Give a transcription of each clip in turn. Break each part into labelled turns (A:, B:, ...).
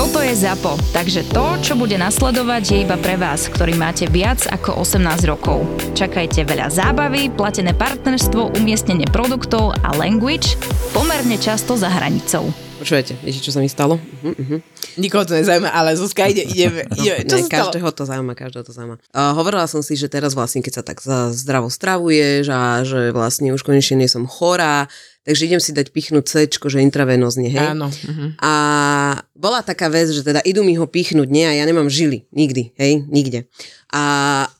A: Toto je ZAPO, takže to, čo bude nasledovať, je iba pre vás, ktorý máte viac ako 18 rokov. Čakajte veľa zábavy, platené partnerstvo, umiestnenie produktov a language pomerne často za hranicou.
B: Počujete, viete, čo sa mi stalo? Uh-huh, uh-huh.
C: Nikoho to nezaujíma, ale Zuzka ide, ideme, ideme. Čo
B: ne, každého to zaujíma, každého to zaujíma. Uh, hovorila som si, že teraz vlastne, keď sa tak zdravo stravuješ a že vlastne už konečne nie som chorá, takže idem si dať pichnúť C, že intravenózne, hej?
C: Áno. Uh-huh.
B: A bola taká vec, že teda idú mi ho pichnúť, nie, a ja nemám žily, nikdy, hej, nikde. A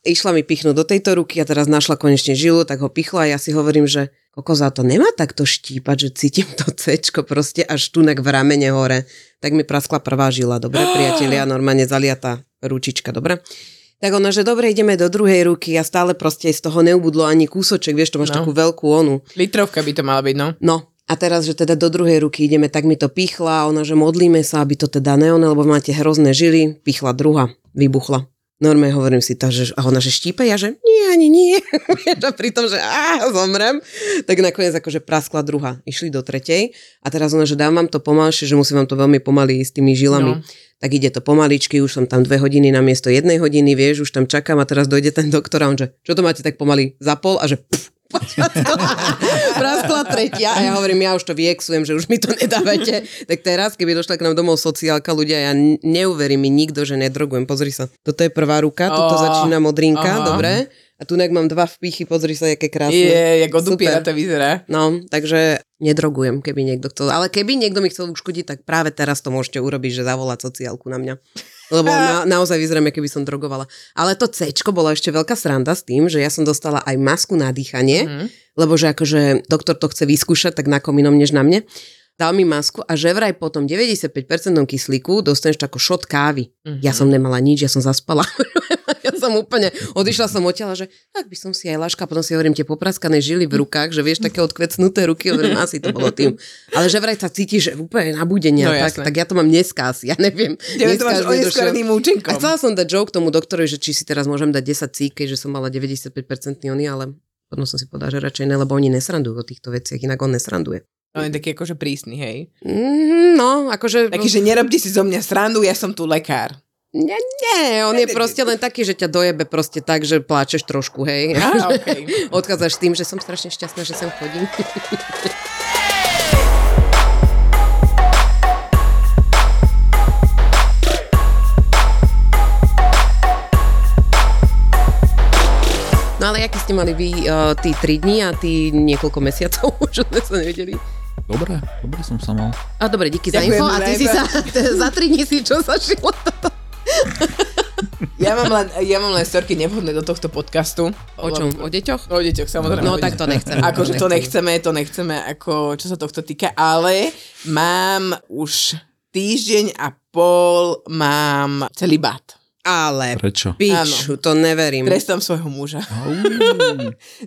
B: išla mi pichnúť do tejto ruky a teraz našla konečne žilu, tak ho pichla a ja si hovorím, že koko za to nemá takto štípať, že cítim to C proste až tu v ramene hore. Tak mi praskla prvá žila, dobre, priatelia, normálne zaliatá ručička, dobre. Tak ona, že dobre, ideme do druhej ruky a stále proste z toho neubudlo ani kúsoček, vieš, to máš
C: No.
B: takú veľkú onu.
C: Litrovka by to mala byť, no.
B: No, a teraz, že teda do druhej ruky ideme, tak mi to pichla a ona, že modlíme sa, aby to teda neone, lebo máte hrozné žily, pichla druhá, vybuchla. Normálne hovorím si tak, že a ona, že štípe, ja, že nie, ani nie. A pri tom, že á, zomrem, tak nakoniec akože praskla druhá. Išli do tretej a teraz ona, že dám vám to pomalšie, že musím vám to veľmi pomaly s tými žilami.
C: No.
B: Tak ide to pomaličky, už som tam dve hodiny na miesto jednej hodiny, vieš, už tam čakám a teraz dojde ten doktor a on, že čo to máte tak pomaly za pol a že pff, praskla tretia a ja hovorím, ja už to vyexujem, že už mi to nedávate. Tak teraz, keby došla k nám domov sociálka, ľudia, ja neuverím mi nikto, že nedrogujem. Pozri sa, toto je prvá ruka, tuto
C: Ó,
B: začína modrinka,
C: aha.
B: dobre? A tu mám dva vpichy, pozri sa, aké krásne.
C: Je, jak od
B: Super.
C: upiera to vyzerá.
B: No, takže nedrogujem, keby niekto chcel. Ale keby niekto mi chcel uškodiť, tak práve teraz to môžete urobiť, že zavolať sociálku na mňa. Lebo na, naozaj vyzeráme, keby som drogovala. Ale to C bola ešte veľká sranda s tým, že ja som dostala aj masku na dýchanie,
C: Mhm.
B: lebo že akože doktor to chce vyskúšať, tak na kom inom než na mne. Dal mi masku a že vraj potom 95% kyslíku dostaneš takú šot kávy.
C: Mhm.
B: Ja som nemala nič, ja som zaspala. ja som úplne, odišla som odtiaľ, že tak by som si aj laška, potom si hovorím tie popraskané žily v rukách, že vieš, také odkvecnuté ruky, hovorím, asi to bolo tým. Ale že vraj sa cítiš, že úplne nabudenie,
C: No,
B: no, tak,
C: jasné.
B: tak ja to mám dneska asi, ja neviem.
C: Tebe to máš oneskoreným účinkom.
B: a chcela som dať joke tomu doktorovi, že či si teraz môžem dať 10 cík, že som mala 95% ony, ale potom som si povedala, že radšej ne, lebo oni nesrandujú o týchto veciach, inak on nesranduje.
C: On je taký akože prísny, hej.
B: Mm, no, akože...
C: Taký, že nerobte si zo mňa srandu, ja som tu lekár.
B: Nie, nie, on je proste len taký, že ťa dojebe proste tak, že pláčeš trošku, hej.
C: Á, okej.
B: Odchádzaš s tým, že som strašne šťastná, že sem chodím. No ale aký ste mali vy uh, tí 3 dní a tí niekoľko mesiacov, že sme sa nevedeli?
D: Dobre, dobre som sa mal.
B: A dobre, díky za
C: Ďakujem
B: info. A
C: za
B: ty si sa, za 3 dní si čo zašilo?
C: Ja mám len, ja mám len storky nevhodné do tohto podcastu.
B: O čom? O deťoch?
C: O deťoch, samozrejme.
B: No tak to nechceme.
C: Akože to nechceme, to nechceme, ako čo sa tohto týka, ale mám už týždeň a pol mám celibát.
B: Ale
D: Prečo?
B: piču, to neverím.
C: Trestám svojho muža.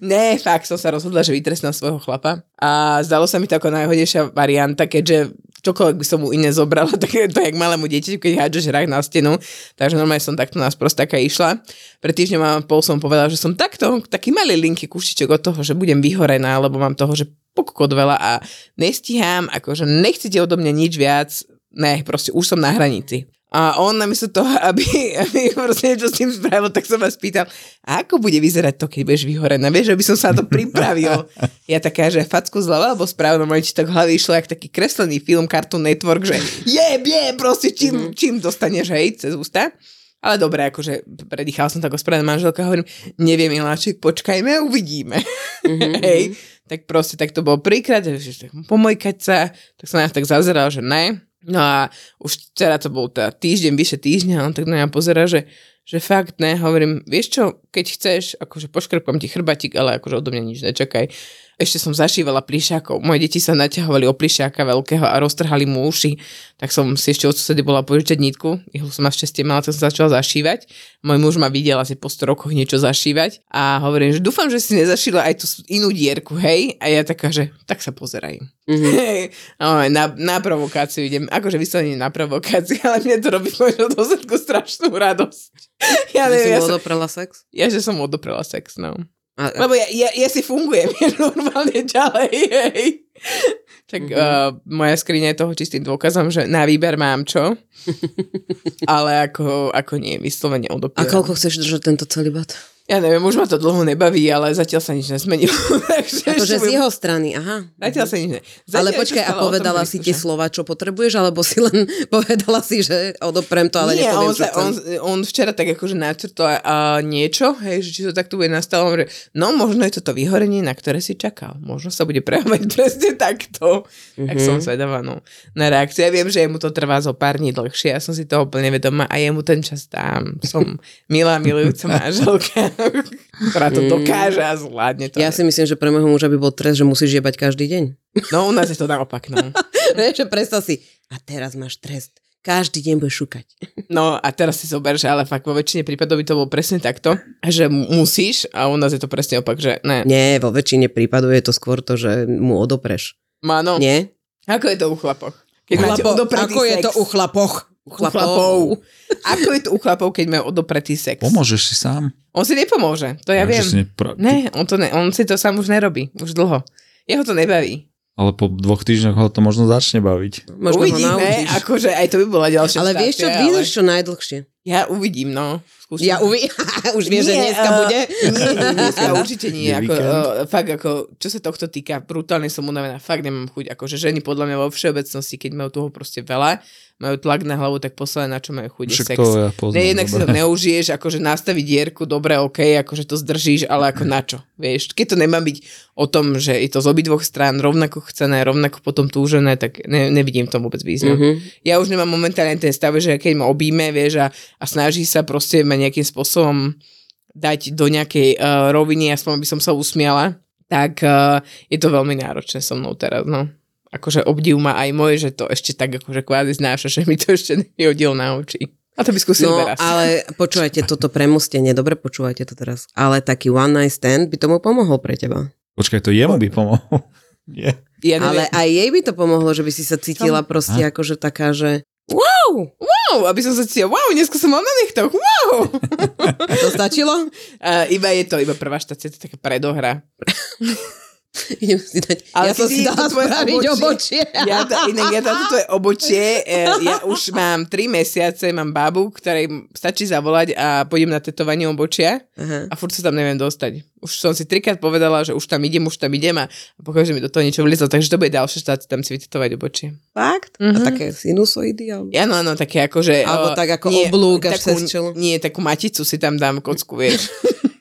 C: Ne, fakt som sa rozhodla, že vytrestám svojho chlapa a zdalo sa mi to ako najhodnejšia varianta, keďže čokoľvek by som mu iné zobrala, tak je to jak malému dieťaťu, keď hádžeš hrách na stenu. Takže normálne som takto nás taká išla. Pred týždňom a pol som povedala, že som takto, taký malý linky kušiček od toho, že budem vyhorená, lebo mám toho, že pokokot veľa a nestíham, akože nechcete odo mňa nič viac, ne, proste už som na hranici. A on namiesto toho, aby, aby proste niečo s tým spravil, tak som vás pýtal, a ako bude vyzerať to, keď budeš vyhorená? Vieš, aby som sa na to pripravil. Ja taká, že facku zľava alebo správno, moje tak v hlave išlo, jak taký kreslený film Cartoon Network, že je, je, proste čím, čím dostaneš, hej, cez ústa. Ale dobre, akože predýchal som tak ospravedlná manželka, hovorím, neviem, Miláček, počkajme a uvidíme. hej, tak proste tak to bolo prvýkrát, že pomojkať sa, tak som na to tak zazeral, že ne. No a už včera to bol teda týždeň, vyše týždňa, on tak na mňa pozera, že, že fakt ne, hovorím, vieš čo, keď chceš, akože poškrpám ti chrbatík, ale akože odo mňa nič nečakaj. Ešte som zašívala plišákov. Moje deti sa naťahovali o plišáka veľkého a roztrhali mu uši. Tak som si ešte od susedy bola požičať nitku. Ihlu som našťastie mala, tak som začala zašívať. Môj muž ma videl asi po 100 rokoch niečo zašívať a hovorím, že dúfam, že si nezašila aj tú inú dierku, hej? A ja taká, že tak sa pozeraj. Mm-hmm. Hej, na, na provokáciu idem. Akože vyslovene na provokáciu, ale mne to robí možno dosledku strašnú radosť.
B: Ja že
C: neviem,
B: si
C: ja, som,
B: odoprela sex?
C: ja, že som odoprela sex, no.
B: A,
C: Lebo ja, ja, ja si fungujem normálne ďalej, hej. Tak
B: Mhm.
C: mm-hmm. uh, moja skriňa je toho čistým dôkazom, že na výber mám čo, ale ako, ako nie, vyslovene
B: a
C: odopieram.
B: koľko chceš držať tento celibát?
C: Ja neviem, už ma to dlho nebaví, ale zatiaľ sa nič nezmenilo. Takže
B: Akože z jeho strany, aha.
C: Zatiaľ sa nič ne... Zatiaľ
B: Ale počkaj, a povedala si tie slova, čo potrebuješ, alebo si len povedala si, že odoprem to, ale
C: Nie,
B: nepoviem,
C: on, sa, on, on včera tak akože načrtol a niečo, hej, že či to takto bude nastavom, že no možno je toto vyhorenie, na ktoré si čakal. Možno sa bude prejavovať presne takto. Mm-hmm. Tak
B: Mhm.
C: som zvedavá, no, na reakciu. Ja viem, že mu to trvá zo pár dní dlhšie, ja som si toho úplne vedomá a jemu ten čas dám. Som milá, milujúca manželka, ktorá to dokáže a zvládne to.
B: Ja si myslím, že pre môjho muža by bol trest, že musíš jebať každý deň.
C: No, u nás je to naopak, no.
B: Vieš, že predstav si, a teraz máš trest. Každý deň budeš šukať.
C: No a teraz si zober, že ale fakt vo väčšine prípadov by to bolo presne takto, že mu- musíš a u nás je to presne opak, že ne.
B: Nie, vo väčšine prípadov je to skôr to, že mu odopreš.
C: Mano,
B: Nie?
C: ako je to u chlapoch? Keď máte
B: Chlapo-
C: odopretý
B: ako je
C: sex.
B: to u chlapoch? U
C: U chlapov. Ako je to u chlapov, keď majú odopretý sex?
D: Pomôžeš si sám.
C: On si nepomôže, to ja
D: Takže
C: viem.
D: Si nepra-
C: Ne, on, to ne, on si to sám už nerobí, už dlho. Jeho to nebaví.
D: Ale po dvoch týždňoch ho to možno začne baviť.
B: Možno
C: Uvidíme, akože aj to by bola ďalšia
B: Ale vieš čo, vydrž čo najdlhšie.
C: Ja uvidím, no. Skúsim.
B: Ja uvi... Už vieš, že dneska
C: eh,
B: bude?
C: Nie, nie, dneska určite nie. Ako, uh, fakt ako, čo sa tohto týka, brutálne som unavená. Fakt nemám chuť. Akože ženy podľa mňa vo všeobecnosti, keď majú toho proste veľa, majú tlak na hlavu, tak posledné, na čo majú chuť, je sex.
D: to ja poznám.
C: Ne, jednak si to
D: dobre.
C: neužiješ, akože nastaviť dierku, dobre, ok, akože to zdržíš, ale ako na čo, vieš. Keď to nemá byť o tom, že je to z obidvoch strán rovnako chcené, rovnako potom túžené, tak ne, nevidím v tom vôbec význam.
B: Mhm.
C: Ja už nemám momentálne ten stav, že keď ma obíme, vieš, a, a snaží sa proste ma nejakým spôsobom dať do nejakej uh, roviny, aspoň by som sa usmiala, tak uh, je to veľmi náročné so mnou teraz, no. Akože obdiv ma aj môj, že to ešte tak akože kvázi znáša, že mi to ešte nevyhodil na oči. A to by skúsil
B: No,
C: teraz.
B: ale počúvajte toto premostenie, dobre počúvajte to teraz. Ale taký one night stand by tomu pomohol pre teba.
D: Počkaj, to jemu by pomohol. Nie.
C: Ja
B: Ale aj jej by to pomohlo, že by si sa cítila proste akože taká, že wow,
C: wow, aby som sa cítila, wow, dneska som mal na nechtoch, wow.
B: to stačilo?
C: A iba je to, iba prvá štácia, to je taká predohra.
B: Idem si dať.
C: Ale
B: ja som si dala spraviť obočie.
C: Ja, to, inak ja táto tvoje obočie, e, ja už mám 3 mesiace, mám babu, ktorej stačí zavolať a pôjdem na tetovanie obočia
B: Aha.
C: a furt sa tam neviem dostať. Už som si trikrát povedala, že už tam idem, už tam idem a pokaže mi do toho niečo vlizlo, takže to bude ďalšie štát, tam si vytetovať obočie.
B: Fakt?
C: Mhm.
B: A také sinusoidy? Alebo...
C: Ja, no, áno, také ako, že...
B: Alebo tak ako oblúk až
C: takú. Nie, takú maticu si tam dám kocku, vieš.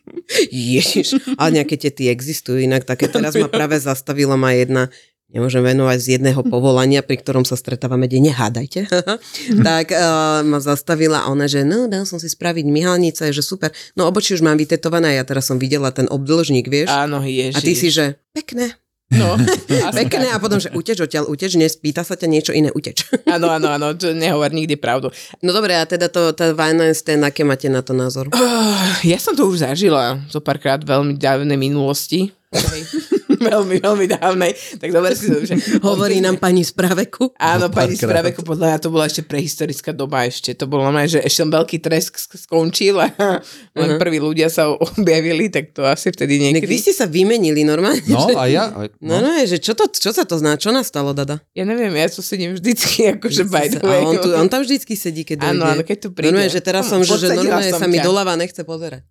B: Ježiš, ale nejaké tety existujú inak. Také teraz ma práve zastavila ma jedna nemôžem venovať z jedného povolania, pri ktorom sa stretávame denne, hádajte. tak uh, ma zastavila ona, že no, dal som si spraviť myhalnice, že super. No obočí už mám vytetované, ja teraz som videla ten obdĺžnik, vieš.
C: Áno, ježiš.
B: a ty si, že pekné,
C: No,
B: pekné a potom, že uteč odtiaľ, uteč, nespýta sa ťa niečo iné, uteč.
C: Áno, áno, áno, to nehovor nikdy pravdu.
B: No dobre, a teda to, tá ten, aké máte na to názor?
C: Uh, ja som to už zažila zo párkrát veľmi dávnej minulosti. Veľmi, veľmi dávnej. Tak dobre si to, že...
B: Hovorí nám pani z praveku.
C: Áno, pani z praveku, podľa mňa to bola ešte prehistorická doba ešte. To bolo normálne, že ešte veľký tresk sk- skončil a len
B: Mhm.
C: prví ľudia sa objavili, tak to asi vtedy
B: Nek,
C: niekedy.
B: vy ste sa vymenili normálne.
D: No
B: že-
D: a ja... Aj,
B: No, no, že čo, to, čo sa to zná? Čo nastalo, Dada?
C: Ja neviem, ja tu sedím vždycky, akože by the
B: A
C: way.
B: on, tu, on tam vždycky sedí, keď dojde.
C: Áno, áno, keď tu príde.
B: Normálne, že teraz som, že, že normálne
C: som
B: sa mi doľava nechce pozerať.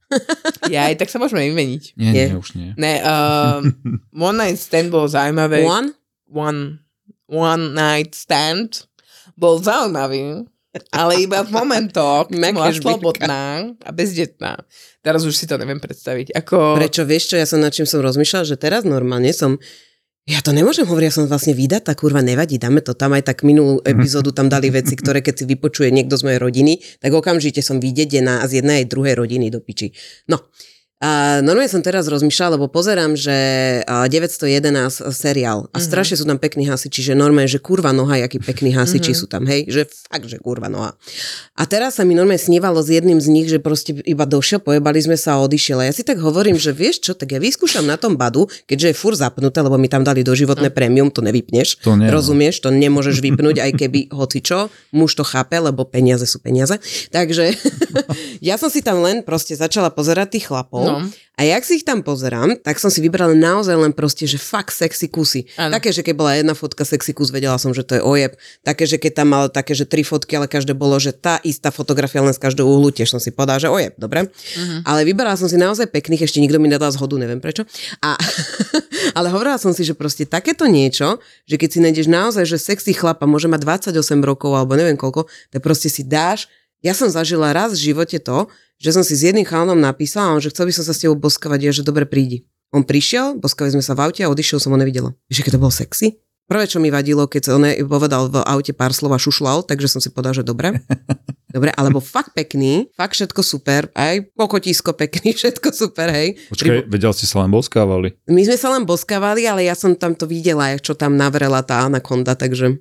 C: Ja aj tak sa môžeme vymeniť.
D: nie,
B: Nie.
D: nie, už nie.
C: Ne, uh, One Night Stand bol zaujímavé.
B: One?
C: One, one Night Stand bol zaujímavý, ale iba v momentoch, keď bola slobodná a bezdetná. Teraz už si to neviem predstaviť. Ako...
B: Prečo, vieš čo, ja som nad čím som rozmýšľala, že teraz normálne som ja to nemôžem hovoriť, ja som vlastne vydatá, kurva, nevadí, dáme to tam, aj tak minulú epizódu tam dali veci, ktoré keď si vypočuje niekto z mojej rodiny, tak okamžite som vydedená z jednej aj druhej rodiny do piči. No, A normálne som teraz rozmýšľala, lebo pozerám, že a, 911 seriál a strašne sú tam pekní hasiči, že normálne, že kurva noha, jakí pekní hasiči sú tam, hej, že fakt, že kurva noha. A teraz sa mi normálne snívalo s jedným z nich, že proste iba došiel, pojebali sme sa a odišiel. A ja si tak hovorím, že vieš čo, tak ja vyskúšam na tom badu, keďže je fur zapnuté, lebo mi tam dali doživotné prémium, to nevypneš.
D: To nie, no.
B: Rozumieš, to nemôžeš vypnúť, aj keby hoci čo, muž to chápe, lebo peniaze sú peniaze. Takže ja som si tam len proste začala pozerať tých chlapov
C: No.
B: A jak si ich tam pozerám, tak som si vybrala naozaj len proste, že fakt sexy kusy.
C: Áno.
B: Také, že keď bola jedna fotka sexy kus, vedela som, že to je ojeb. Také, že keď tam mal také, že tri fotky, ale každé bolo, že tá istá fotografia len z každého uhlu, tiež som si povedala, že ojeb, dobre.
C: Mhm.
B: Ale vybrala som si naozaj pekných, ešte nikto mi nedal zhodu, neviem prečo. A, ale hovorila som si, že proste takéto niečo, že keď si nájdeš naozaj, že sexy chlapa môže mať 28 rokov alebo neviem koľko, tak proste si dáš ja som zažila raz v živote to, že som si s jedným chalanom napísala, on, že chcel by som sa s tebou boskavať, ja, že dobre prídi. On prišiel, boskali sme sa v aute a odišiel som ho nevidela. Vieš, aké to bolo sexy? Prvé, čo mi vadilo, keď on povedal v aute pár slov a šušlal, takže som si povedal, že dobre. Dobre, alebo fakt pekný, fakt všetko super, aj pokotisko pekný, všetko super, hej.
D: Počkaj, vedel si sa len boskávali.
B: My sme sa len boskávali, ale ja som tam to videla, čo tam navrela tá anakonda, takže...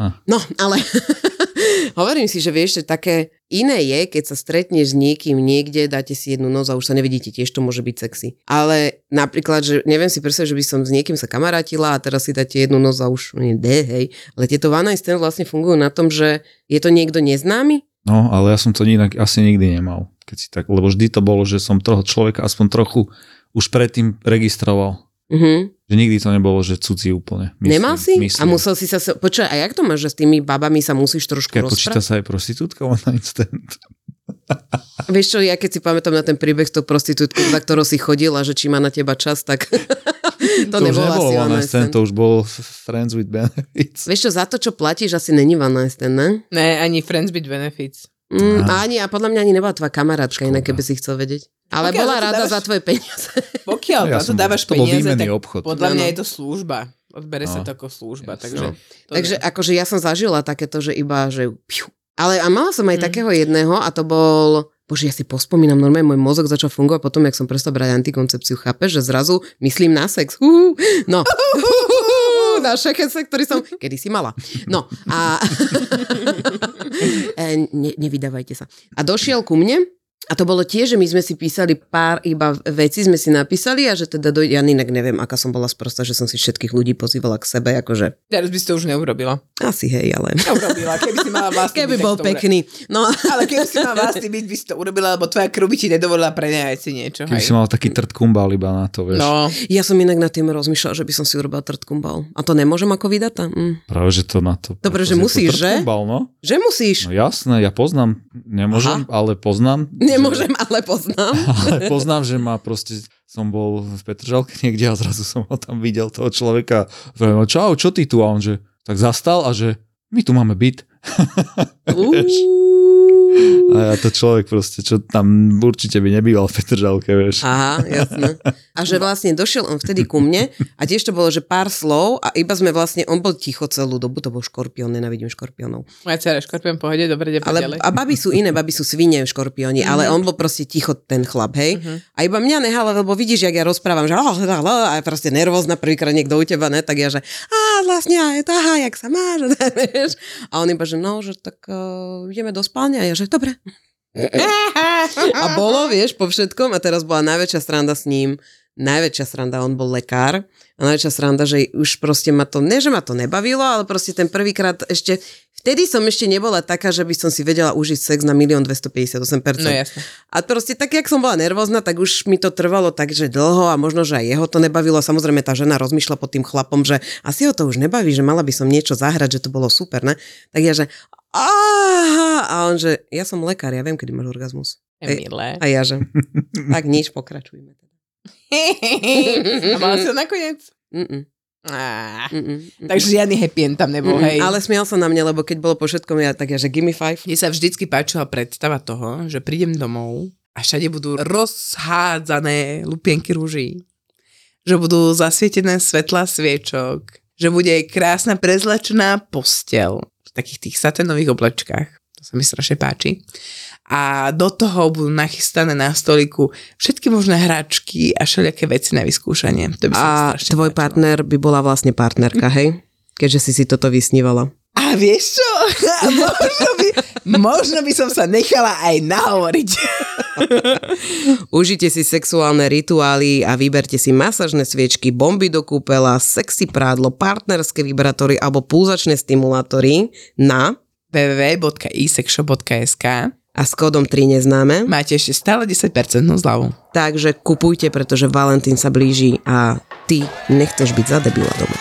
D: Ah.
B: No, ale hovorím si, že vieš, že také iné je, keď sa stretneš s niekým niekde, dáte si jednu noc a už sa nevidíte, tiež to môže byť sexy. Ale napríklad, že neviem si predstaviť, že by som s niekým sa kamarátila a teraz si dáte jednu noc a už nie, de, hej. Ale tieto one night stand vlastne fungujú na tom, že je to niekto neznámy,
D: No, ale ja som to inak asi nikdy nemal. Keď si tak, lebo vždy to bolo, že som toho človeka aspoň trochu už predtým registroval.
B: Mhm.
D: Že nikdy to nebolo, že cudzí úplne. Myslím,
B: Nemal si?
D: Myslím.
B: A musel si sa... Počkaj, a jak to máš, že s tými babami sa musíš trošku
D: Keď počíta sa aj prostitútka one night stand.
B: Vieš čo, ja keď si pamätám na ten príbeh s tou prostitútkou, za ktorou si chodila, že či má na teba čas, tak to,
D: to už
B: nebolo asi
D: one night stand, to už bol friends with benefits.
B: Vieš čo, za to, čo platíš, asi není one night stand, ne?
C: Ne, ani Friends with Benefits.
B: Mm, a ani, a podľa mňa ani nebola tvoja kamarátka,
D: Škoda.
B: inak keby si chcel vedieť. Ale
C: Pokiaľ
B: bola rada
C: dávaš-
B: za tvoje peniaze.
C: Pokiaľ
D: Ja
C: ja to dávaš
D: to bol
C: peniaze, tak
D: obchod.
C: podľa mňa
B: Áno.
C: je to služba. Odbere sa
D: No.
C: to ako služba,
D: Jasne.
C: takže... to
B: Takže akože ja som zažila takéto, že iba, že piu. Ale a mala som aj
C: Mm.
B: takého jedného a to bol... Bože, ja si pospomínam, normálne môj mozog začal fungovať potom, jak som prestal brať antikoncepciu. Chápeš, že zrazu myslím na sex. Uhu. No. Na šekece, ktorý som kedy si mala. No a E, ne, nevydávajte sa. A došiel ku mne a to bolo tiež, že my sme si písali pár iba veci, sme si napísali a že teda dojde, ja inak neviem, aká som bola sprosta, že som si všetkých ľudí pozývala k sebe, akože
C: Teraz by si to už neurobila.
B: asi hej, ale...
C: Neurobila, keby si mala vlastný
B: Keby
C: byt,
B: bol pekný. No,
C: Ale keby si mala vlastný byt, by si to urobila, lebo tvoja krv by ti nedovolila prenajať si niečo.
D: Keby
C: hej.
D: si mal taký trt kumbál iba na to, vieš.
C: No,
B: ja som inak nad tým rozmýšľala, že by som si urobila trtkumbal. A to nemôžem ako vydata? Mm.
D: Práve, že to na to...
B: Dobre, že musíš,
D: trt
B: že?
D: kumbál, no?
B: Že musíš.
D: no jasné, ja poznám. Nemôžem, ale poznám.
B: Nemôžem, ale poznám.
D: Ale poznám, že ma proste, som bol v Petržalke niekde a zrazu som ho tam videl, toho človeka. "No čau, čo ty tu? A on že, tak zastal a že, my tu máme byt. A ja to človek proste, čo tam určite by nebýval v Petržalke, vieš.
B: Aha, jasné. A že vlastne došiel on vtedy ku mne a tiež to bolo, že pár slov a iba sme vlastne, on bol ticho celú dobu, to bol škorpión, nenavidím škorpiónov.
C: moja dcera škorpión pohode, dobre, ide
B: Ale,
C: ďalej.
B: a baby sú iné, baby sú svine škorpióni,
C: Mhm.
B: ale on bol proste ticho ten chlap, hej. A iba mňa nehala, lebo vidíš, jak ja rozprávam, že a proste nervózna prvýkrát niekto u teba, ne, tak ja, že a vlastne, a je to, aha, jak sa máš. A on iba, že no, že tak uh, ideme do spálne a ja, že dobre. A bolo, vieš, po všetkom a teraz bola najväčšia sranda s ním, najväčšia sranda, on bol lekár a najväčšia sranda, že už proste ma to, ne, že ma to nebavilo, ale proste ten prvýkrát ešte, vtedy som ešte nebola taká, že by som si vedela užiť sex na 1 258%.
C: No jasne.
B: A proste tak, jak som bola nervózna, tak už mi to trvalo tak, že dlho a možno, že aj jeho to nebavilo. Samozrejme, tá žena rozmýšľa pod tým chlapom, že asi ho to už nebaví, že mala by som niečo zahrať, že to bolo super, ne? Tak ja, že aha, a on, že ja som lekár, ja viem, kedy máš orgazmus.
C: Emile.
B: A ja, že tak nič, pokračujme.
C: A mala si nakoniec?
B: Mm-mm,
C: Á,
B: mm-mm, mm-mm.
C: Takže žiadny happy end tam nebol,
B: Mm-mm,
C: hej.
B: Ale smial sa na mňa, lebo keď bolo po všetkom, ja tak ja, že give me five.
C: Mne sa vždycky páčila predstava toho, že prídem domov a všade budú rozhádzané lupienky rúží. Že budú zasvietené svetla sviečok. Že bude krásna prezlačená postel v takých tých saténových oblečkách. Sa mi strašne páči. A do toho budú nachystané na stoliku všetky možné hračky a všelijaké veci na vyskúšanie. To by
B: A tvoj
C: páčilo.
B: partner by bola vlastne partnerka, hej? Keďže si si toto vysnívala.
C: A vieš čo? možno, by, možno by som sa nechala aj nahovoriť.
B: Užite si sexuálne rituály a vyberte si masažné sviečky, bomby do kúpela, sexy prádlo, partnerské vibrátory alebo pulzačné stimulátory na
C: www.isexshop.sk
B: a s kódom 3 neznáme.
C: Máte ešte stále 10% zľavu.
B: Takže kupujte, pretože Valentín sa blíži a ty nechceš byť za debila doma.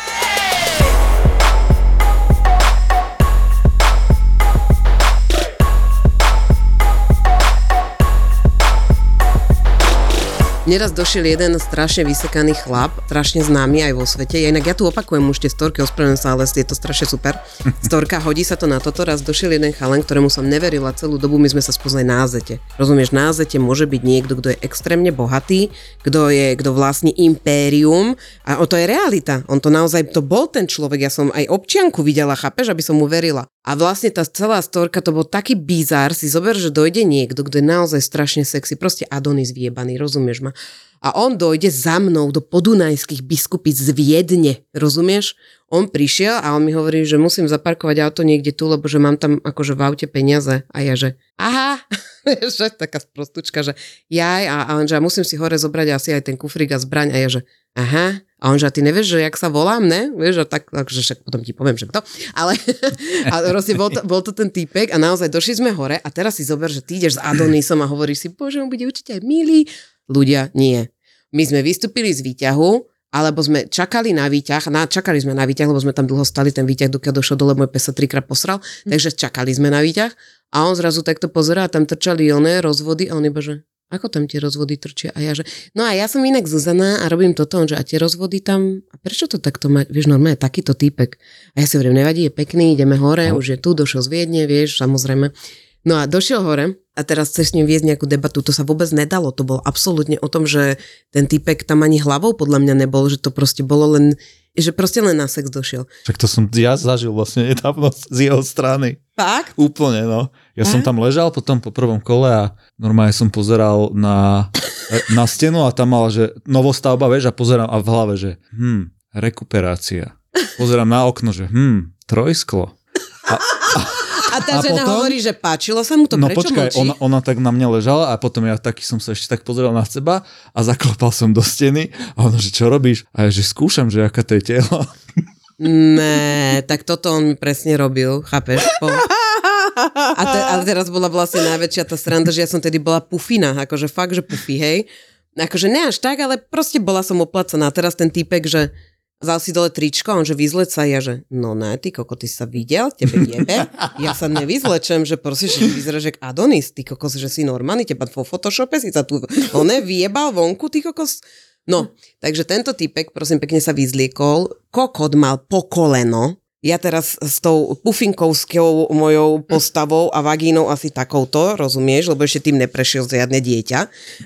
B: Neraz došiel jeden strašne vysekaný chlap, strašne známy aj vo svete. Ja inak ja tu opakujem už tie storky, ospravedlňujem sa, ale je to strašne super. Storka, hodí sa to na toto. Raz došiel jeden chalan, ktorému som neverila celú dobu, my sme sa spoznali na zete. Rozumieš, na zete môže byť niekto, kto je extrémne bohatý, kto je, kto vlastní impérium a o to je realita. On to naozaj, to bol ten človek, ja som aj občianku videla, chápeš, aby som mu verila. A vlastne tá celá storka, to bol taký bizár, si zober, že dojde niekto, kto je naozaj strašne sexy, proste Adonis vyjebaný, rozumieš ma? A on dojde za mnou do podunajských biskupíc z Viedne, rozumieš? On prišiel a on mi hovorí, že musím zaparkovať auto niekde tu, lebo že mám tam akože v aute peniaze. A ja, že aha, že taká sprostučka, že jaj, a, a on, že ja musím si hore zobrať asi aj ten kufrík a zbraň. A ja, že aha, a on, že a ty nevieš, že jak sa volám, ne? Vieš, a tak, takže však potom ti poviem, že kto. Ale, ale proste bol to, bol to ten týpek a naozaj došli sme hore a teraz si zober, že ty ideš s Adonisom a hovoríš si, bože, on bude určite aj milý. Ľudia, nie. My sme vystúpili z výťahu, alebo sme čakali na výťah, na, čakali sme na výťah, lebo sme tam dlho stali, ten výťah, dokiaľ došiel dole, môj pes sa trikrát posral, takže čakali sme na výťah a on zrazu takto pozerá tam trčali oné rozvody a on iba, že ako tam tie rozvody trčia? A ja, že no a ja som inak Zuzana a robím toto, on, že a tie rozvody tam, a prečo to takto má, vieš, normálne takýto týpek. A ja si hovorím, nevadí, je pekný, ideme hore,
D: No.
B: už je tu, došiel z Viedne, vieš, samozrejme. No a došiel hore a teraz chceš s ním viesť nejakú debatu, to sa vôbec nedalo, to bolo absolútne o tom, že ten typek tam ani hlavou podľa mňa nebol, že to proste bolo len, že proste len na sex došiel.
D: Však to som ja zažil vlastne nedávno z jeho strany.
B: Fakt?
D: Úplne, no. Ja som tam ležal potom po prvom kole a normálne som pozeral na, na stenu a tam mal, že novostavba, vieš, a pozerám a v hlave, že hm, rekuperácia. Pozerám na okno, že hm, trojsklo.
B: A tá
D: A
B: žena
D: potom?
B: hovorí, že páčilo sa mu to,
D: no
B: prečo
D: počkaj,
B: mlčí?
D: ona, ona tak na mňa ležala a potom ja taký som sa ešte tak pozrel na seba a zaklopal som do steny a ona, že čo robíš? A ja, že skúšam, že aká to je telo.
B: Ne, tak toto on mi presne robil, chápeš? Po... A te, ale teraz bola vlastne najväčšia tá sranda, že ja som tedy bola pufina, akože fakt, že pufi, hej. Akože ne až tak, ale proste bola som oplacená. A teraz ten týpek, že vzal si dole tričko on že vyzleč sa ja, že no ne, ty koko, ty sa videl, tebe jebe. Ja sa nevyzlečem, že proste, že vyzeráš jak Adonis, ty kokos, že si normálny, teba vo Photoshope si sa tu, on ne, vyjebal vonku, ty kokos. No, takže tento typek, prosím, pekne sa vyzliekol, kokot mal po koleno, ja teraz s tou pufinkovskou mojou postavou a vagínou asi takouto, rozumieš, lebo ešte tým neprešiel žiadne dieťa.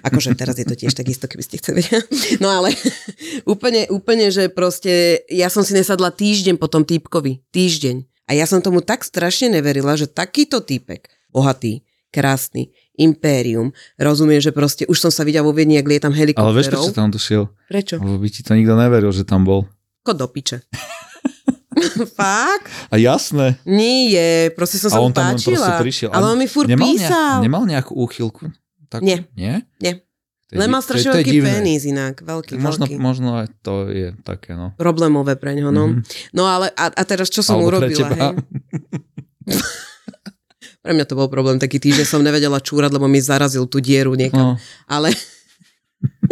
B: Akože teraz je to tiež takisto, keby ste chceli. No ale úplne, úplne, že proste ja som si nesadla týždeň po tom týpkovi. Týždeň. A ja som tomu tak strašne neverila, že takýto týpek, bohatý, krásny, impérium, rozumiem, že proste už som sa videla vo Viedni, ak lietam
D: Ale vieš,
B: helikopterov.
D: prečo tam došiel?
B: Prečo?
D: Lebo by ti to nikto neveril, že tam bol.
B: Ko do piče. Fakt?
D: A jasné.
B: Nie, proste som sa
D: on tam
B: páčila.
D: prišiel.
B: Ale on mi furt
D: nemal
B: písal.
D: nemal nejakú úchylku? Tak,
B: Nie.
D: Nie?
B: Nie.
D: Je
B: Len mal strašne veľký penis inak. Veľký,
D: Možno,
B: veľký.
D: možno aj to je také, no.
B: Problémové pre ňoho, no.
D: Mhm.
B: No ale a, a teraz čo som
D: Alebo pre
B: urobila,
D: teba.
B: hej? Pre mňa to bol problém taký týždeň, som nevedela čúrať, lebo mi zarazil tú dieru niekam.
D: No.
B: Ale...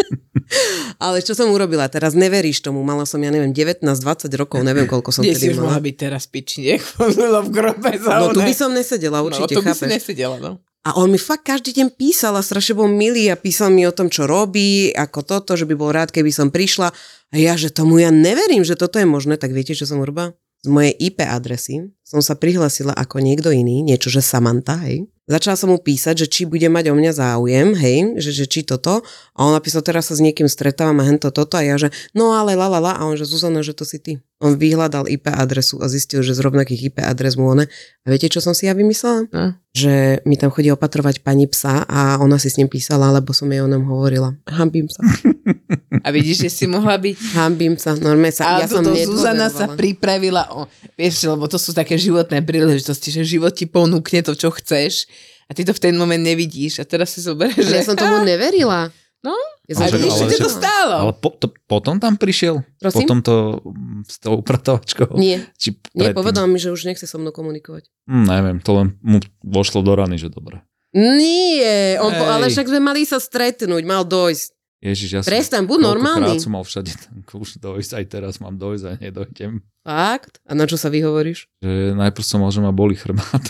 B: ale čo som urobila? Teraz neveríš tomu. Mala som, ja neviem, 19-20 rokov, neviem, koľko som
C: Kde si
B: tedy
C: už mohla
B: mala.
C: byť teraz piči, nech bylo v grobe za
B: No tu by som nesedela,
C: No
B: určite,
C: to by si nesedela, no.
B: A on mi fakt každý deň písal a strašne bol milý a písal mi o tom, čo robí, ako toto, že by bol rád, keby som prišla. A ja, že tomu ja neverím, že toto je možné, tak viete, čo som urobila? Z mojej IP adresy som sa prihlasila ako niekto iný, niečo, že Samantha, hej. Začala som mu písať, že či bude mať o mňa záujem, hej, že, že či toto. A on napísal, teraz sa s niekým stretávam a hento toto. A ja, že no ale la la la. A on, že Zuzana, že to si ty. On vyhľadal IP adresu a zistil, že z rovnakých IP adres mu one. A viete, čo som si ja vymyslela?
C: No.
B: Že mi tam chodí opatrovať pani psa a ona si s ním písala, lebo som jej o ňom hovorila. Hambím sa.
C: A vidíš, že si mohla byť...
B: Hambím sa. Normálne sa,
C: A
B: ja som
C: toto Zuzana sa pripravila o... Vieš, lebo to sú také životné príležitosti, že život ti ponúkne to, čo chceš a ty to v ten moment nevidíš. A teraz si zoberieš,
B: Že ja som tomu neverila.
C: No,
B: Ja som
D: Ale- ale
C: to stálo.
D: Ale po, to, potom tam prišiel?
B: Prosím?
D: Potom to mm, s tou upratovačkou?
B: Nie,
D: Či
B: nie, povedal mi, že už nechce so mnou komunikovať.
D: Hm, neviem, to len mu vošlo do rany, že dobre.
B: Nie, on po, ale však sme mali sa stretnúť, mal dojsť.
D: Ježiš, ja som...
B: Prestaň, buď normálny.
D: som mal všade tanko už dojsť, aj teraz mám dojsť a nedojdem.
B: Fakt? A na čo sa vyhovoríš?
D: Že najprv som mal, že ma boli chrbát.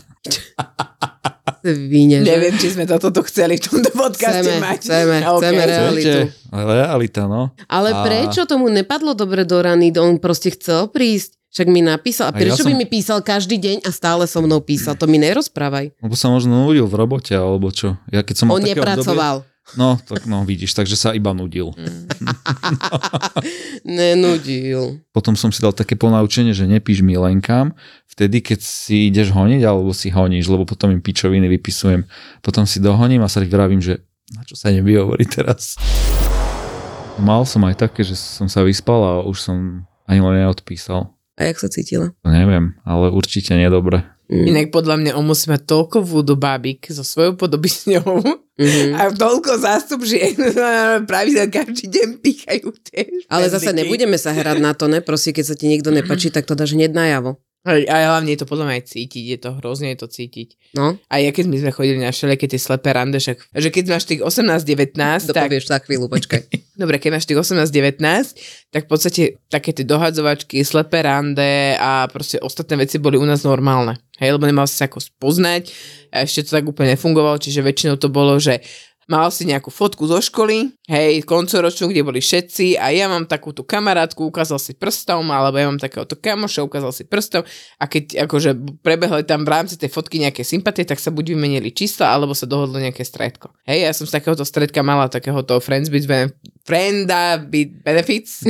B: Víne, že?
C: Neviem, či sme toto tu chceli v tomto podcaste
B: Chceme,
C: mať.
B: chceme,
C: A
B: chceme realitu.
D: Realita, no.
B: Ale
D: A-
B: prečo tomu nepadlo dobre do rany? On proste chcel prísť. Však mi napísal. A
D: A ja
B: prečo
D: som-
B: by mi písal každý deň a stále so mnou písal? To mi nerozprávaj.
D: Lebo sa možno nudil v robote, alebo čo. Ja keď som
B: On nepracoval.
D: Obdobie, no, tak no, vidíš, takže sa iba nudil.
B: Nenudil.
D: Potom som si dal také ponaučenie, že nepíš milenkám vtedy, keď si ideš honiť, alebo si honíš, lebo potom im pičoviny vypisujem. Potom si dohoním a sa ich vravím, že na čo sa nevyhovorí teraz. Mal som aj také, že som sa vyspal a už som ani len neodpísal.
B: A jak sa cítila?
D: To neviem, ale určite nedobre.
B: Mm.
C: Inak podľa mňa on musí mať toľko voodoo bábik so svojou podobisňou
B: Mhm.
C: a toľko zástup žien, pravidelne každý deň pýchajú tie
B: Ale zase nebudeme sa hrať na to, ne? Proste, keď sa ti niekto nepačí, tak to dáš hneď najavo.
C: Hej, A hlavne je to podľa mňa aj cítiť, je to hrozne je to cítiť.
B: No,
C: A ja keď my sme chodili na všelijaké tie slepé rande, však, že keď máš tých 18-19,
B: to
C: tak,
B: povieš za chvíľu, počkaj.
C: dobre, keď máš tých 18-19, tak v podstate také tie dohadzovačky, slepé rande a proste ostatné veci boli u nás normálne. Hej, lebo nemal si sa ako spoznať a ešte to tak úplne nefungovalo, čiže väčšinou to bolo, že mal si nejakú fotku zo školy, hej, koncoročnú, kde boli všetci a ja mám takúto kamarátku, ukázal si prstom, alebo ja mám takéhoto kamoša, ukázal si prstom a keď akože prebehli tam v rámci tej fotky nejaké sympatie, tak sa buď vymenili čísla, alebo sa dohodlo nejaké stredko. Hej, ja som z takéhoto stredka mala takéhoto friends with with benefits,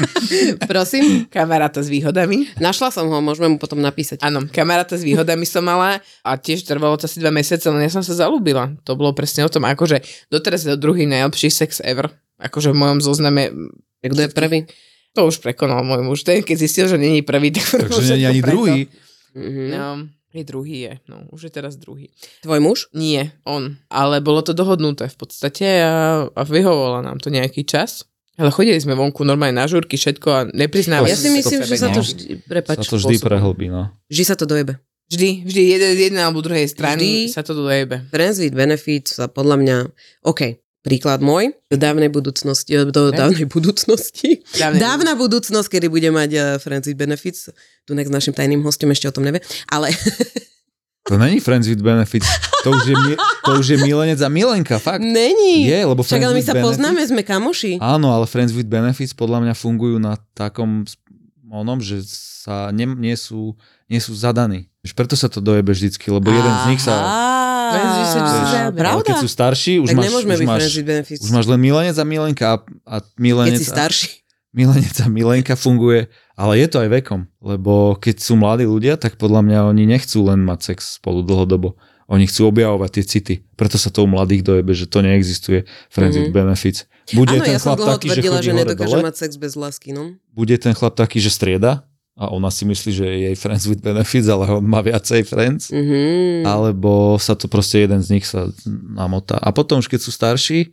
B: Prosím?
C: kamaráta s výhodami.
B: Našla som ho, môžeme mu potom napísať.
C: Áno, kamaráta s výhodami som mala a tiež trvalo to asi dva mesiace, len ja som sa zalúbila. To bolo presne o tom, akože doteraz je to druhý najlepší sex ever. Akože v mojom zozname,
B: Kto je prvý?
C: to už prekonal môj muž. Ten, keď zistil, že není prvý, tak
D: Takže je ani
C: preto.
D: druhý.
B: Mhm.
C: No, je druhý je, no, už je teraz druhý.
B: Tvoj muž?
C: Nie, on. Ale bolo to dohodnuté v podstate a, a vyhovovalo nám to nejaký čas. Ale chodili sme vonku normálne na žúrky, všetko a nepriznávali
B: Ja si myslím, že sa to vždy, prepač,
D: Sa to vždy prehlbí, no.
B: Vždy sa to dojebe.
C: Vždy, vždy, jeden, z jednej alebo druhej strany
B: Vždy.
C: sa to dojebe.
B: Friends with benefits sa podľa mňa... OK, príklad môj. Do dávnej budúcnosti, do dávnej budúcnosti.
C: Dávne-
B: Dávna budúcnosť, kedy bude mať uh, Friends with benefits. Tu s našim tajným hostom ešte o tom nevie. Ale
D: To není Friends with Benefits. To už je, mi, to už je milenec a milenka, fakt.
B: není.
D: Je, lebo
B: Však
D: Friends
B: ale my
D: with
B: sa
D: Benefits-
B: poznáme, sme kamoši.
D: Áno, ale Friends with Benefits podľa mňa fungujú na takom onom, že sa ne, nie, sú, nie sú zadaní. Preto sa to dojebe vždycky, lebo jeden z nich sa...
C: Friends.
D: Ale keď sú starší, už
B: Tak
D: máš,
B: nemôžeme
D: už
B: byť
D: máš,
B: benefits.
D: už máš len milenec a milenka a, a
B: Keď
D: milenec,
B: si starší.
D: milenec a milenka funguje, ale je to aj vekom, lebo keď sú mladí ľudia, tak podľa mňa oni nechcú len mať sex spolu dlhodobo. Oni chcú objavovať tie city. Preto sa to u mladých dojebe, že to neexistuje Friends
B: Mhm.
D: with Benefits. Bude
B: Áno,
D: ten
B: ja som
D: chlap
B: dlho
D: taký, že
B: tvrdila, že
D: hore
B: nedokáže
D: dole.
B: mať sex bez lásky, no.
D: Bude ten chlap taký, že strieda a ona si myslí, že je jej Friends with Benefits, ale on má viacej Friends.
B: Mhm.
D: Alebo sa to proste jeden z nich sa namotá. A potom už keď sú starší,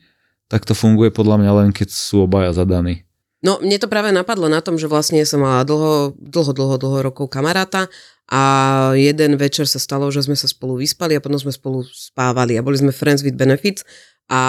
D: tak to funguje podľa mňa len keď sú obaja zadaní.
B: No, mne to práve napadlo na tom, že vlastne som mala dlho, dlho, dlho, dlho rokov kamaráta a jeden večer sa stalo, že sme sa spolu vyspali a potom sme spolu spávali a boli sme friends with benefits a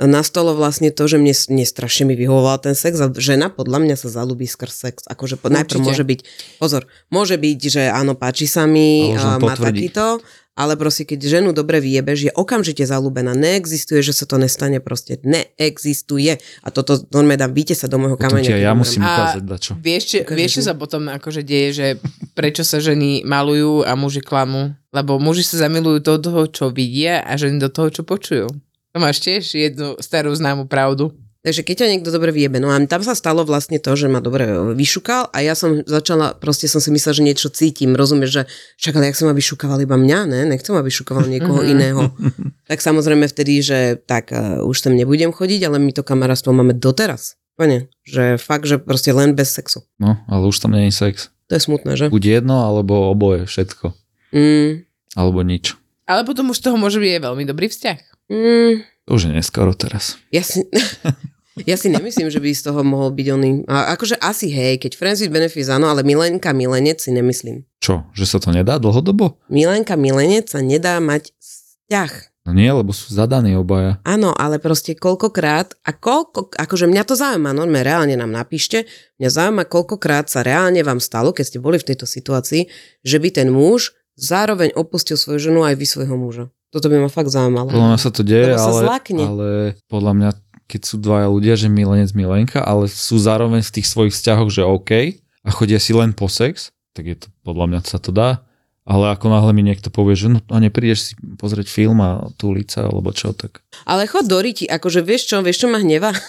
B: nastalo vlastne to, že mne, mne strašne mi vyhovoval ten sex a žena podľa mňa sa zalúbi skrz sex. Akože po, najprv môže byť, pozor, môže byť, že áno, páči sa mi, a má
D: potvrdiť.
B: takýto, ale proste keď ženu dobre vyjebeš, je okamžite zalúbená. Neexistuje, že sa to nestane proste. Neexistuje. A toto normálne dám, víte sa do môjho kameňa.
D: ja
B: umrem.
D: musím ukázať dačo.
C: Vieš,
B: Ukážeš
C: vieš, čo sa potom akože deje, že prečo sa ženy malujú a muži klamú. Lebo muži sa zamilujú do toho, čo vidia a ženy do toho, čo počujú. To máš tiež jednu starú známu pravdu.
B: Takže keď ťa niekto dobre vyjebe, no a tam sa stalo vlastne to, že ma dobre vyšukal a ja som začala, proste som si myslela, že niečo cítim, rozumieš, že však ale jak som ma vyšukával iba mňa, ne, nechcem, aby šukoval niekoho iného. tak samozrejme vtedy, že tak uh, už sem nebudem chodiť, ale my to kamarátstvo máme doteraz. Pane, že fakt, že proste len bez sexu.
D: No, ale už tam nie je sex.
B: To je smutné, že?
D: Buď jedno, alebo oboje, všetko.
B: Mm,
D: Alebo nič.
C: Ale potom už toho môže byť veľmi dobrý vzťah.
B: Mm,
D: už je neskoro teraz.
B: Ja si, ja si nemyslím, že by z toho mohol byť oný. A akože asi hej, keď Friends with Benefits áno, ale Milenka Milenec si nemyslím.
D: Čo, že sa to nedá dlhodobo?
B: Milenka Milenec sa nedá mať vzťah.
D: No nie, lebo sú zadaní obaja.
B: Áno, ale proste koľkokrát, a koľko, akože mňa to zaujíma, no reálne nám napíšte, mňa zaujíma, koľkokrát sa reálne vám stalo, keď ste boli v tejto situácii, že by ten muž zároveň opustil svoju ženu aj vy svojho muža. Toto by ma fakt zaujímalo.
D: Podľa mňa sa to deje,
B: Lebo sa
D: ale,
B: zlakne.
D: ale podľa mňa, keď sú dvaja ľudia, že milenec, milenka, ale sú zároveň v tých svojich vzťahoch, že OK a chodia si len po sex, tak je to, podľa mňa sa to dá. Ale ako náhle mi niekto povie, že no a neprídeš si pozrieť film a túliť sa, alebo čo, tak...
B: Ale chod do riti, akože vieš čo, vieš čo ma hneva?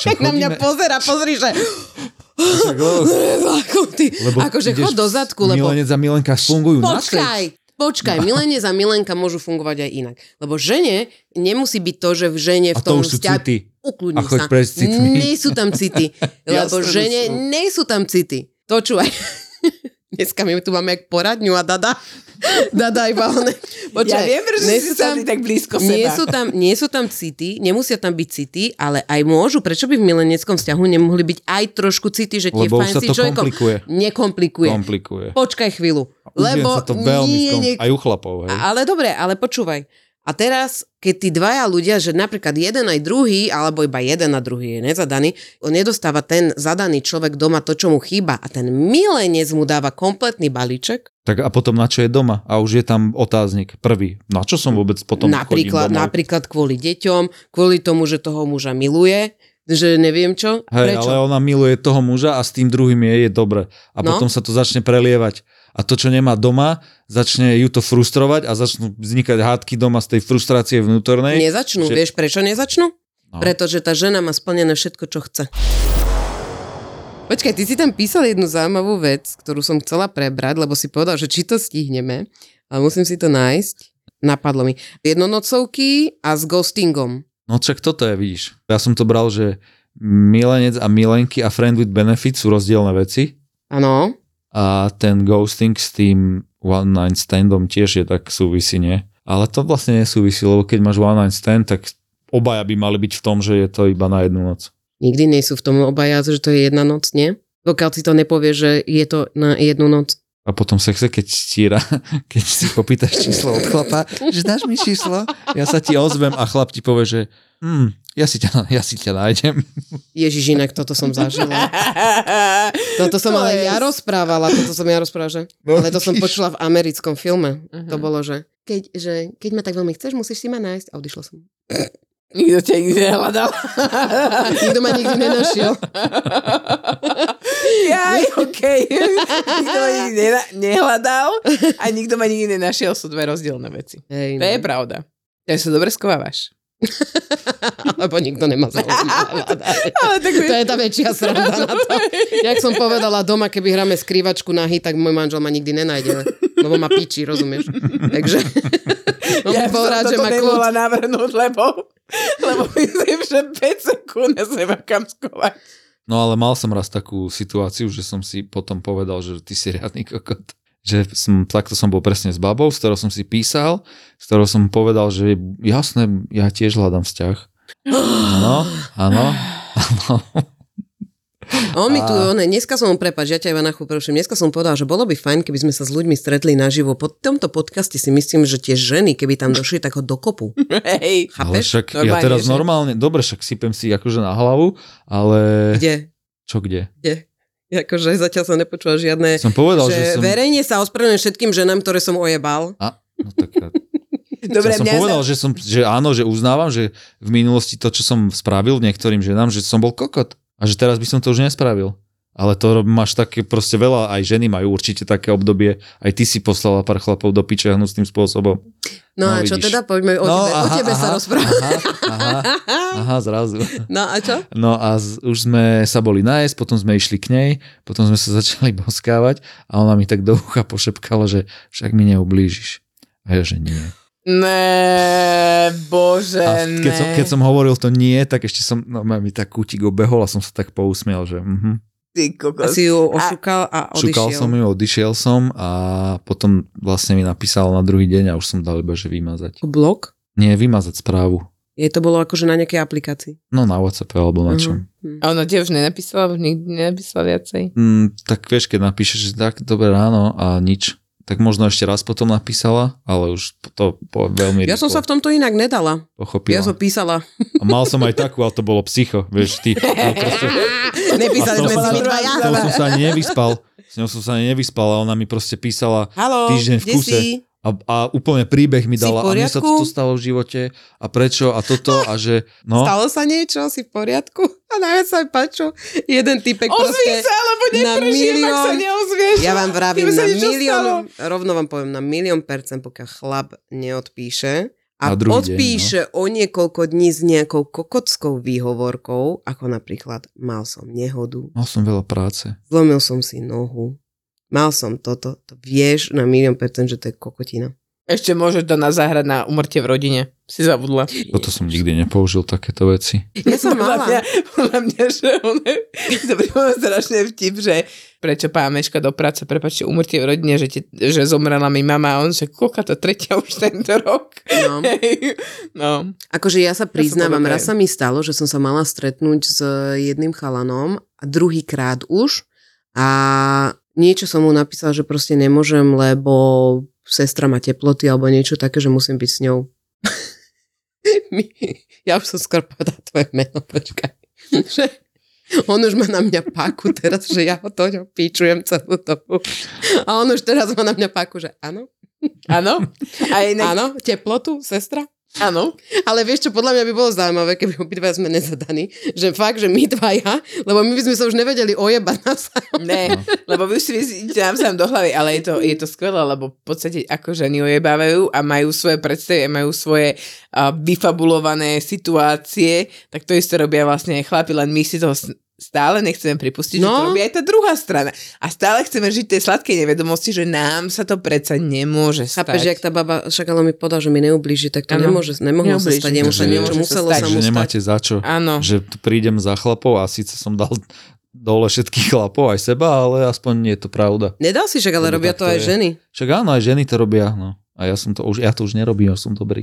B: Tak na mňa pozera, pozri, že...
D: Však, lebo-
B: ty, akože chod do zadku, lebo...
D: Milenec a milenka fungujú.
B: Počkaj, počkaj, milenec a milenka môžu fungovať aj inak. Lebo žene nemusí byť to, že v žene v
D: to
B: tom
D: sú
B: vzťahu... Ukludni sa. Nie sú tam city. lebo
D: Jasné, že
B: žene
D: sú.
B: nie sú tam city. Počúvaj. Dneska my tu máme jak poradňu a dada. Dada iba one.
C: Ja viem,
B: nie
C: si sadli tak blízko
B: nie
C: seba.
B: sú, tam, nie sú tam city, nemusia tam byť city, ale aj môžu. Prečo by v mileneckom vzťahu nemohli byť aj trošku city, že ti je
D: Lebo
B: fajn
D: už sa to
B: človekom?
D: komplikuje.
B: Nekomplikuje.
D: Komplikuje.
B: Počkaj chvíľu.
D: Užijem
B: Lebo
D: sa to veľmi
B: nie,
D: skom...
B: nie,
D: Aj u chlapov, hej.
B: ale dobre, ale počúvaj. A teraz, keď tí dvaja ľudia, že napríklad jeden aj druhý, alebo iba jeden a druhý je nezadaný, on nedostáva ten zadaný človek doma to, čo mu chýba a ten milenec mu dáva kompletný balíček,
D: Tak a potom na čo je doma? A už je tam otáznik prvý. Na čo som vôbec potom
B: napríklad, napríklad kvôli deťom, kvôli tomu, že toho muža miluje, že neviem čo.
D: Hej,
B: Prečo?
D: ale ona miluje toho muža a s tým druhým je, je dobre. A
B: No.
D: potom sa to začne prelievať. A to, čo nemá doma, začne ju to frustrovať a začnú vznikať hádky doma z tej frustrácie vnútornej.
B: Nezačnú.
D: že-
B: Vieš, prečo nezačnú?
D: No.
B: Pretože tá žena má splnené všetko, čo chce. Počkaj, ty si tam písal jednu zaujímavú vec, ktorú som chcela prebrať, lebo si povedal, že či to stihneme, ale musím si to nájsť. Napadlo mi. Jednonocovky a s ghostingom.
D: No však toto je, vidíš. Ja som to bral, že milenec a milenky a friend with benefit sú rozdielne veci
B: Áno.
D: A ten ghosting s tým one night standom tiež je tak súvisí, nie? Ale to vlastne nesúvisí, lebo keď máš one night stand, tak obaja by mali byť v tom, že je to iba na jednu noc.
B: Nikdy nie sú v tom obaja, že to je jedna noc, nie? Pokiaľ si to nepovie, že je to na jednu noc.
D: A potom sexe, keď stíra, keď si popýtaš číslo od chlapa, že dáš mi číslo, ja sa ti ozvem a chlap ti povie, že hm, ja, si ťa, ja si ťa nájdem.
B: Ježiš, inak toto som zažila. Toto som
C: To
B: ale
C: je-
B: ja rozprávala, toto som ja rozprávala, že...
D: No,
B: Ale to som počula v americkom filme.
C: Mhm.
B: To bolo, že keď, že keď ma tak veľmi chceš, musíš si ma nájsť. A odišla som.
C: Nikto ťa nikdy nehľadal.
B: Nikto ma nikdy nenašiel.
C: Jaj, okej. Nikto ma nikdy nena- nehľadal a nikto ma nikdy nenašiel, sú dve rozdielne veci.
B: Hej,
C: To je pravda. Takže sa dobre skovávaš.
B: Lebo nikto nemá záujem.
C: Ale tak
B: To je tá väčšia sranda na to. Jak som povedala doma, keby hráme skrývačku na hit, tak môj manžel ma nikdy nenájde. Lebo ma pičí, rozumieš? Takže on
C: ja som
B: rád, že má kľud.
C: navrhnúť, lebo, lebo myslím, že 5 sekúnd sa nemám kam skovať.
D: No ale mal som raz takú situáciu, že som si potom povedal, že ty si riadny kokot. Že som, takto som bol presne s babou, s ktorou som si písal, s ktorou som povedal, že jasné, ja tiež hľadám vzťah. Áno, áno, áno.
B: On mi tu, on, dneska som prepáč, ja ťa iba preruším. Dneska som povedal, že bolo by fajn, keby sme sa s ľuďmi stretli naživo. Po tomto podcaste si myslím, že tie ženy, keby tam došli, tak ho dokopu.
C: Hej.
D: Ale
B: Chápeš?
D: však ja
C: Normálne,
D: teraz
C: že?
D: normálne, dobre, však sypem si akože na hlavu, ale...
B: Kde?
D: Čo kde?
B: Kde? Akože zatiaľ som nepočula žiadne...
D: Som povedal, že,
B: že
D: som...
B: verejne sa ospravedlňujem všetkým ženám, ktoré som ojebal.
D: A, no tak ja,
C: Dobre,
D: ja som povedal,
C: sa...
D: že, som, že áno, že uznávam, že v minulosti to, čo som spravil niektorým ženám, že som bol kokot. A že teraz by som to už nespravil. Ale to máš také proste veľa, aj ženy majú určite také obdobie, aj ty si poslala pár chlapov do piče hnusným spôsobom.
B: No,
D: No,
B: a čo
D: vidíš.
B: teda? Poďme o tebe, o tebe sa rozprávať.
D: Aha, aha, aha, zrazu.
B: No a čo?
D: No a z, už sme sa boli nájsť, potom sme išli k nej, potom sme sa začali boskávať a ona mi tak do ucha pošepkala, že však mi neublížiš. A ja, že nie.
C: Ne, bože,
D: A
C: ne.
D: keď som, keď som hovoril to nie, tak ešte som, no mi tak kútik obehol a som sa tak pousmiel, že mhm.
C: Ty
B: A
C: kokos.
B: si ju ošukal a odišiel.
D: Šukal som ju, odišiel som a potom vlastne mi napísal na druhý deň a už som dal iba, že vymazať.
B: Blok?
D: Nie, vymazať správu.
B: Je to bolo akože na nejakej aplikácii.
D: No na WhatsApp alebo na čom.
B: Mhm.
C: A ona ti už nenapísala, nikdy nenapísala viacej.
D: Mm, tak vieš, keď napíšeš, že tak, dobré ráno a nič, tak možno ešte raz potom napísala, ale už to po, veľmi
B: Ja som sa v tomto inak nedala.
D: pochopila.
B: Ja som písala.
D: A mal som aj takú, ale to bolo psycho, vieš, ty. Proste,
B: Nepísali sme
D: sa-
B: my dvaja.
D: som sa nevyspal. S ňou som sa nevyspal a ona mi proste písala
B: Haló,
D: týždeň v kuse.
B: si?
D: A, a úplne príbeh mi dala a mne sa toto stalo v živote a prečo a toto a že no.
B: Stalo sa niečo? Si v poriadku? A najviac sa mi páčil jeden typek
C: Ozvi
B: proste...
C: sa, lebo
B: na milión-
C: sa neozvieš.
B: Ja vám vravím, na milión,
C: stalo.
B: rovno vám poviem, na milión percent, pokiaľ chlap neodpíše a
D: druhý deň,
B: odpíše o niekoľko dní s nejakou kokotskou výhovorkou, ako napríklad mal som nehodu,
D: Mal som veľa práce.
B: zlomil som si nohu, mal som toto, to vieš na milión percent, že to je kokotina.
C: Ešte môžeš to na zahrať na umrtie v rodine. Si zabudla.
D: Toto som nikdy nepoužil, takéto veci.
B: Ja som
C: Podľa mňa,
B: mala.
C: podľa mňa, že on je, pripomína strašne vtip, že prečo pán meška do práce, prepačte, umrtie v rodine, že, ti, že zomrela mi mama a on, že koľka to tretia už tento rok.
B: No.
C: no.
B: Akože ja sa priznávam, raz sa mi stalo, že som sa mala stretnúť s jedným chalanom a druhýkrát už a niečo som mu napísala, že proste nemôžem, lebo sestra má teploty alebo niečo také, že musím byť s ňou. Ja už som skoro povedala tvoje meno, počkaj. Že on už má na mňa páku teraz, že ja ho to píčujem celú dobu. A on už teraz má na mňa páku, že áno,
C: Áno? A inak,
B: áno, teplotu, sestra.
C: Áno.
B: Ale vieš čo, podľa mňa by bolo zaujímavé, keby obidva sme nezadaní, že fakt, že my dvaja, lebo my by sme sa už nevedeli ojebať navzájom.
C: Ne, lebo vy už si myslíte navzájom do hlavy, ale je to, je to skvelé, lebo v podstate ako ženy ojebávajú a majú svoje predstavy, a majú svoje uh, vyfabulované situácie, tak to isté robia vlastne aj chlapi, len my si to stále nechceme pripustiť, no. že to
B: No.
C: robí aj tá druhá strana. A stále chceme žiť tej sladkej nevedomosti, že nám sa to predsa nemôže stať.
B: Chápeš, jak tá baba, však ale mi povedal, že mi neublíži, tak to
C: Áno.
B: nemôže, nemohlo sa
C: Neublíži.
B: stať, jemu sa
D: Že-
B: niečo
C: Môže sa
B: muselo
C: stať,
B: sa mu stať.
D: nemáte za čo.
C: Áno.
D: Že tu prídem za chlapov a síce som dal dole všetkých chlapov, aj seba, ale aspoň nie je to pravda.
B: Nedal si však, ale
D: Lebo
B: robia to aj
D: je.
B: ženy.
D: Však áno, aj ženy to robia, no. A ja som to už, ja to už nerobím, ja som dobrý.